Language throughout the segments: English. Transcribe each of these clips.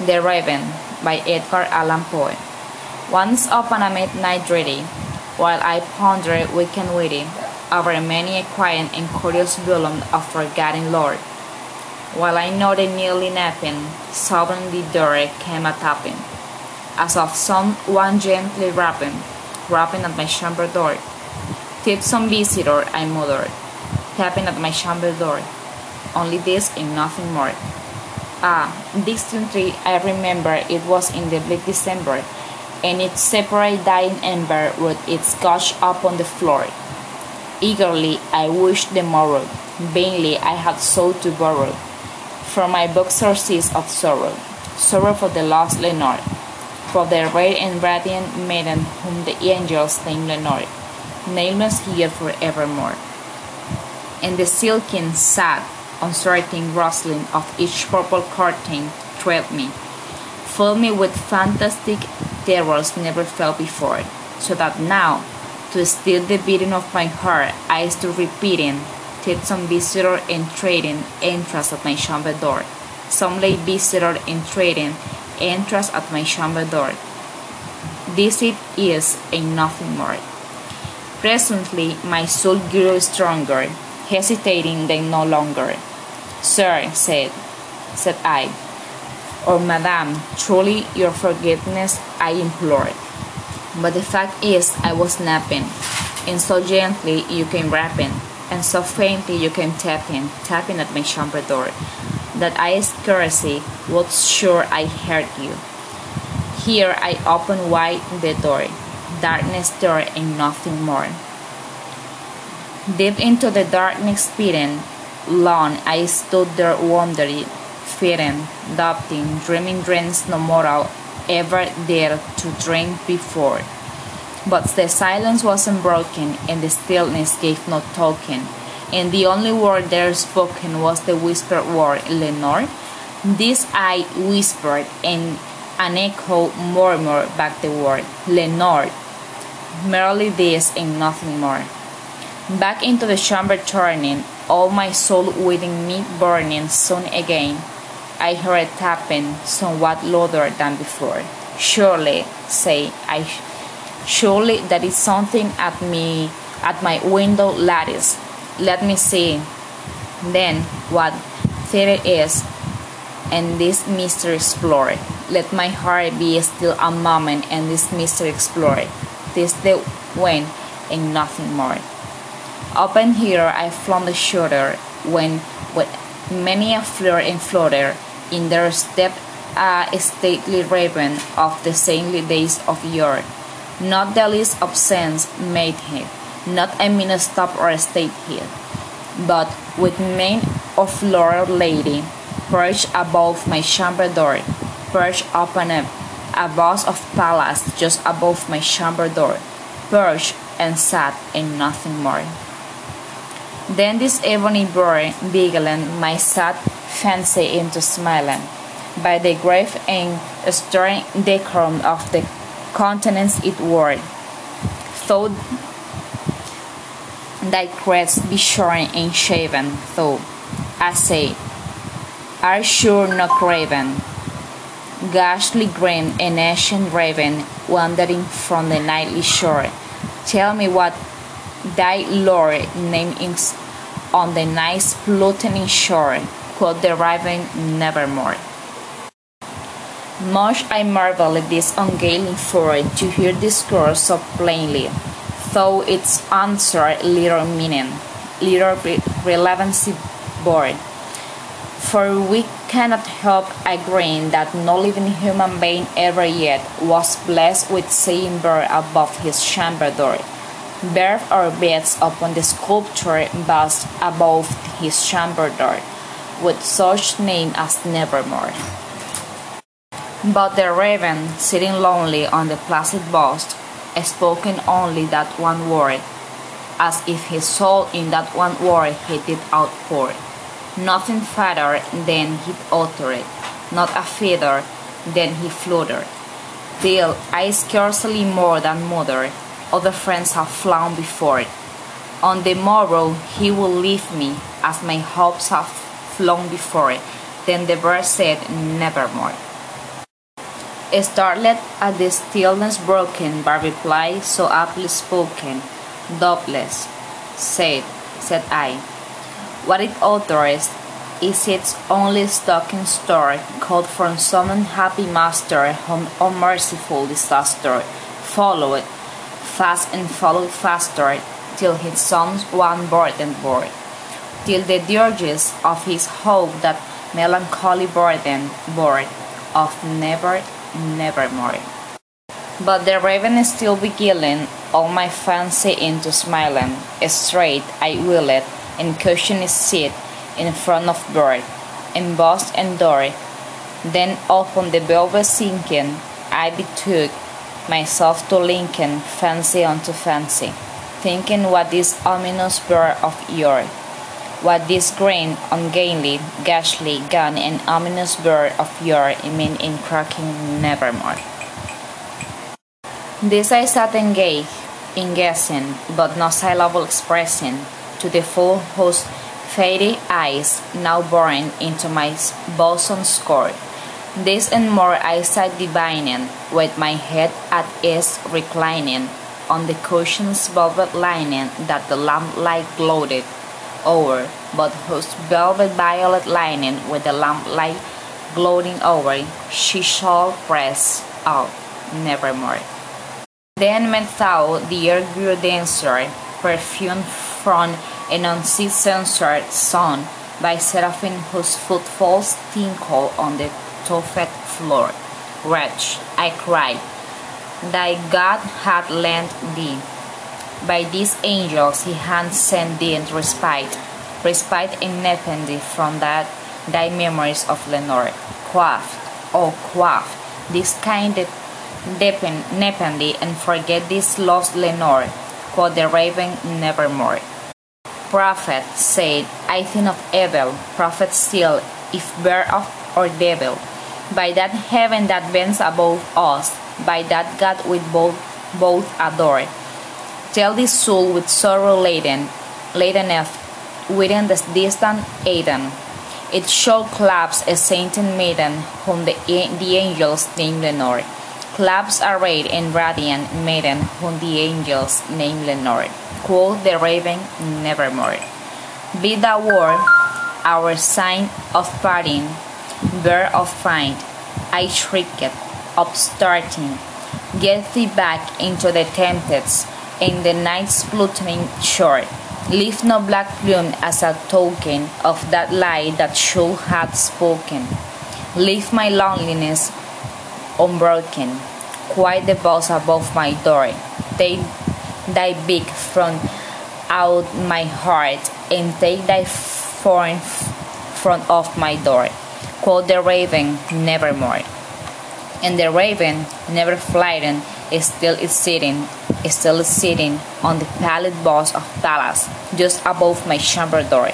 The Raven by Edgar Allan Poe. Once upon a midnight dreary, while I pondered weak and weary over many a quiet and curious volume of forgotten lore, while I nodded nearly napping, suddenly the door came a tapping, as of some one gently rapping, rapping at my chamber door. Tip some visitor, I muttered, tapping at my chamber door. Only this and nothing more. Ah, distinctly I remember it was in the bleak December, and its separate dying ember would its gush upon the floor. Eagerly I wished the morrow, vainly I had sought to borrow from my book sources of sorrow, sorrow for the lost Lenore, for the rare and radiant maiden whom the angels name Lenore, nameless here forevermore. And the silken, sad, uncertain rustling of each purple curtain thrilled me, filled me with fantastic terrors never felt before, so that now, to still the beating of my heart, I stood repeating, till some visitor entreating entrance at my chamber door, some late visitor entreating entrance at my chamber door. This it is, and nothing more. Presently, my soul grew stronger, hesitating then no longer. Sir, said, said I, or Madame, truly your forgiveness I implore. But the fact is, I was napping, and so gently you came rapping, and so faintly you came tapping, tapping at my chamber door, that I scarcely was sure I heard you. Here I opened wide the door, darkness there and nothing more. Deep into the darkness speeding, long I stood there wondering, fearing, doubting, dreaming dreams no mortal ever dared to dream before. But the silence was unbroken, and the stillness gave no token, and the only word there spoken was the whispered word, Lenore. This I whispered, and an echo murmured back the word, Lenore. Merely this and nothing more. Back into the chamber turning, all my soul within me burning soon again. I heard a tapping, somewhat louder than before. Surely, say I, surely that is something at me, at my window lattice. Let me see. Then what theory is, and this mystery explore. Let my heart be still a moment, and this mystery explore. This the when, and nothing more. Open here I flung the shoulder, when with many a fleur and flutter, in there stepped a uh, stately raven of the saintly days of yore. Not the least of sense made he, not a mean stop or state he, but with mane of laurel lady, perched above my chamber door, perched upon a, a vase of Pallas just above my chamber door, perched and sat and nothing more. Then this ebony bird beguiling my sad fancy into smiling by the grave and stern decorum of the countenance it wore. Thought thy crest be shorn and shaven, though, I say, are sure no craven, ghastly grim and ancient raven wandering from the nightly shore. Tell me what thy lord name is on the nice Plutonian shore, quoth the raven nevermore. Much I marvel at this ungainly for to hear this discourse so plainly, though its answer little meaning, little re- relevancy bore. For we cannot help agreeing that no living human being ever yet was blessed with seeing bird above his chamber door birth or beds upon the sculpture bust above his chamber door, with such name as Nevermore. But the raven, sitting lonely on the placid bust, spoken only that one word, as if his soul in that one word he did outpour. Nothing farther than he uttered, not a feather than he fluttered. Till I scarcely more than muttered, other friends have flown before. It. On the morrow he will leave me, as my hopes have flown before. It. Then the bird said, Nevermore. Startled at the stillness broken by reply so aptly spoken, doubtless, said, said I, what it utters is its only stocking story, called from some unhappy master whom unmerciful disaster followed, fast and followed faster, till his sons one burden bore, till the dirges of his hope that melancholy burden bore, of never, nevermore. But the raven still beguiling all my fancy into smiling. Straight I will it, and cushioned his seat in front of bird, embossed and door. Then upon the velvet sinking, I betook myself to Lincoln, fancy unto fancy, thinking what this ominous bird of yore, what this grain ungainly, ghastly gun and ominous bird of yore mean in cracking nevermore. This I sat engaged in guessing, but no syllable expressing to the full whose faded eyes now boring into my bosom's core. This and more I sat divining, with my head at ease reclining on the cushion's velvet lining that the lamplight gloated over, but whose velvet violet lining with the lamplight gloating over, she shall press out nevermore. Then methought the air grew denser, perfumed from an uncensored sun by seraphim whose footfalls tinkle on the tuffed floor. Wretch, I cried, thy God hath lent thee. By these angels he hath sent thee respite, respite and nepenthe from that thy memories of Lenore. Quaff, oh quaff, this kind of nepenthe and forget this lost Lenore, quoth the raven nevermore. Prophet said, I think of evil, prophet still, if bear of or devil. By that heaven that bends above us, by that God we both both adore. Tell this soul with sorrow laden, laden if within the distant Aidenn. It shall clasp a sainted maiden, whom the, the angels name Lenore. Clasp arrayed in radiant maiden, whom the angels name Lenore quoth the raven nevermore. Be thou word, our sign of parting, bear of find, I shrieked, upstarting. Get thee back into the tempest, in the night's Plutonian shore. Leave no black plume as a token of that lie that should have spoken. Leave my loneliness unbroken, quiet the bells above my door. Take thy beak from out my heart, and take thy form from off my door. Quoth the raven, nevermore. And the raven, never flying, is still is sitting, is still sitting on the pallid boss of Pallas, just above my chamber door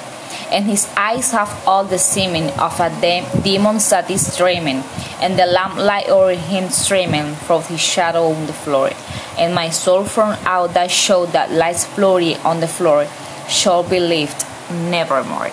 and his eyes have all the seeming of a de- demon that is dreaming, and the lamplight o'er him streaming from his shadow on the floor. And my soul from out that show that lights flurry on the floor shall be lifted nevermore.